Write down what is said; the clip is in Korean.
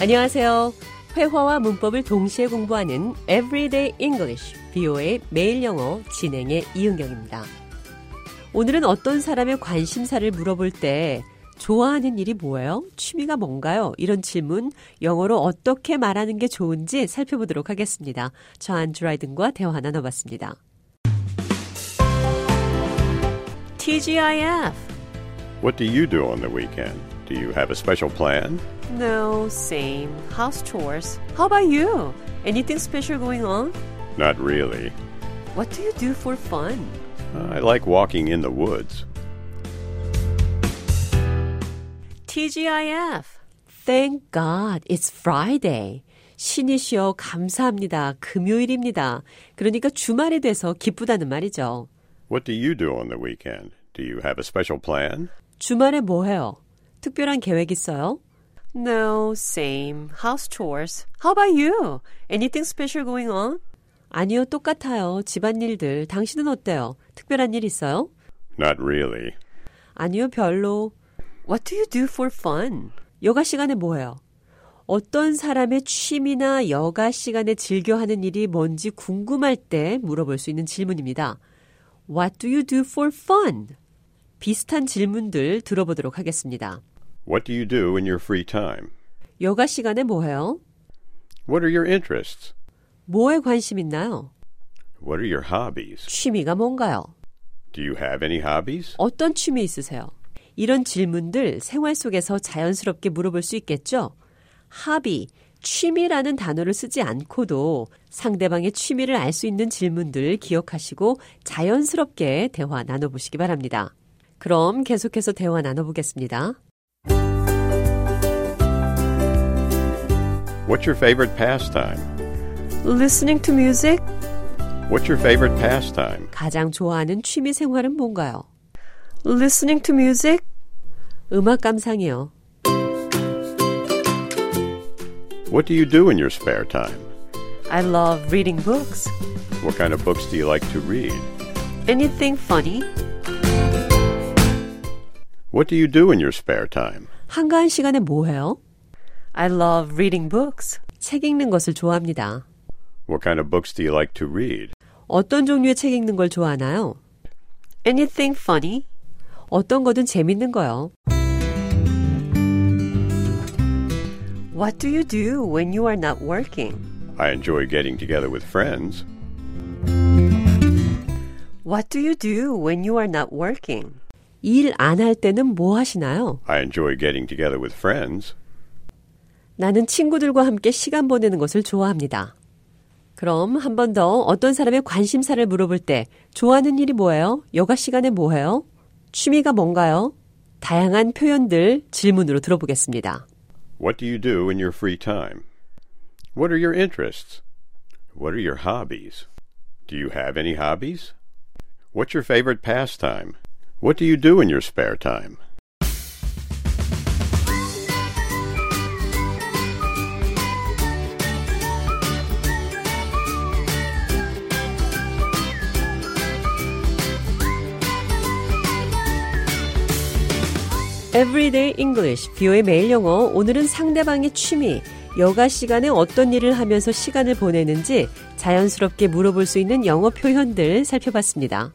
안녕하세요. 회화와 문법을 동시에 공부하는 Everyday English, BO의 매일 영어 진행의 이은경입니다. 오늘은 어떤 사람의 관심사를 물어볼 때 좋아하는 일이 뭐예요? 취미가 뭔가요? 이런 질문 영어로 어떻게 말하는 게 좋은지 살펴보도록 하겠습니다. 저 안드라이든과 대화 나눠봤습니다. TGIF What do you do on the weekend? Do you have a special plan? No, same. House chores. How about you? Anything special going on? Not really. What do you do for fun? I like walking in the woods. TGIF. Thank God it's Friday. 신이시여 감사합니다. 금요일입니다. 그러니까 주말이 돼서 기쁘다는 말이죠. What do you do on the weekend? Do you have a special plan? 주말에 뭐 해요? 특별한 계획 있어요? No, same. House chores. How about you? Anything special going on? 아니요, 똑같아요. 집안일들. 당신은 어때요? 특별한 일 있어요? Not really. 아니요, 별로. What do you do for fun? 여가 시간에 뭐 해요? 어떤 사람의 취미나 여가 시간에 즐겨 하는 일이 뭔지 궁금할 때 물어볼 수 있는 질문입니다. What do you do for fun? 비슷한 질문들 들어보도록 하겠습니다. What do you do in your free time? 여가 시간에 뭐 해요? What are your interests? 뭐에 관심 있나요? What are your hobbies? 취미가 뭔가요? Do you have any hobbies? 어떤 취미 있으세요? 이런 질문들 생활 속에서 자연스럽게 물어볼 수 있겠죠? 하비, 취미라는 단어를 쓰지 않고도 상대방의 취미를 알 수 있는 질문들 기억하시고 자연스럽게 대화 나눠보시기 바랍니다. 그럼 계속해서 대화 나눠보겠습니다. What's your favorite pastime? Listening to music? What's your favorite pastime? 가장 좋아하는 취미 생활은 뭔가요? Listening to music? 음악 감상이요. What do you do in your spare time? I love reading books. What kind of books do you like to read? Anything funny? What do you do in your spare time? 한가한 시간에 뭐 해요? I love reading books. 책 읽는 것을 좋아합니다. What kind of books do you like to read? 어떤 종류의 책 읽는 걸 좋아하나요? Anything funny? 어떤 거든 재밌는 거요. What do you do when you are not working? I enjoy getting together with friends. What do you do when you are not working? 일 안 할 때는 뭐 하시나요? I enjoy getting together with friends. 나는 친구들과 함께 시간 보내는 것을 좋아합니다. 그럼 한 번 더 어떤 사람의 관심사를 물어볼 때 좋아하는 일이 뭐예요? 여가 시간에 뭐 해요? 취미가 뭔가요? 다양한 표현들 질문으로 들어보겠습니다. What do you do in your free time? What are your interests? What are your hobbies? Do you have any hobbies? What's your favorite pastime? What do you do in your spare time? Everyday English, 비오의 매일 영어. 오늘은 상대방의 취미, 여가 시간에 어떤 일을 하면서 시간을 보내는지 자연스럽게 물어볼 수 있는 영어 표현들 살펴봤습니다.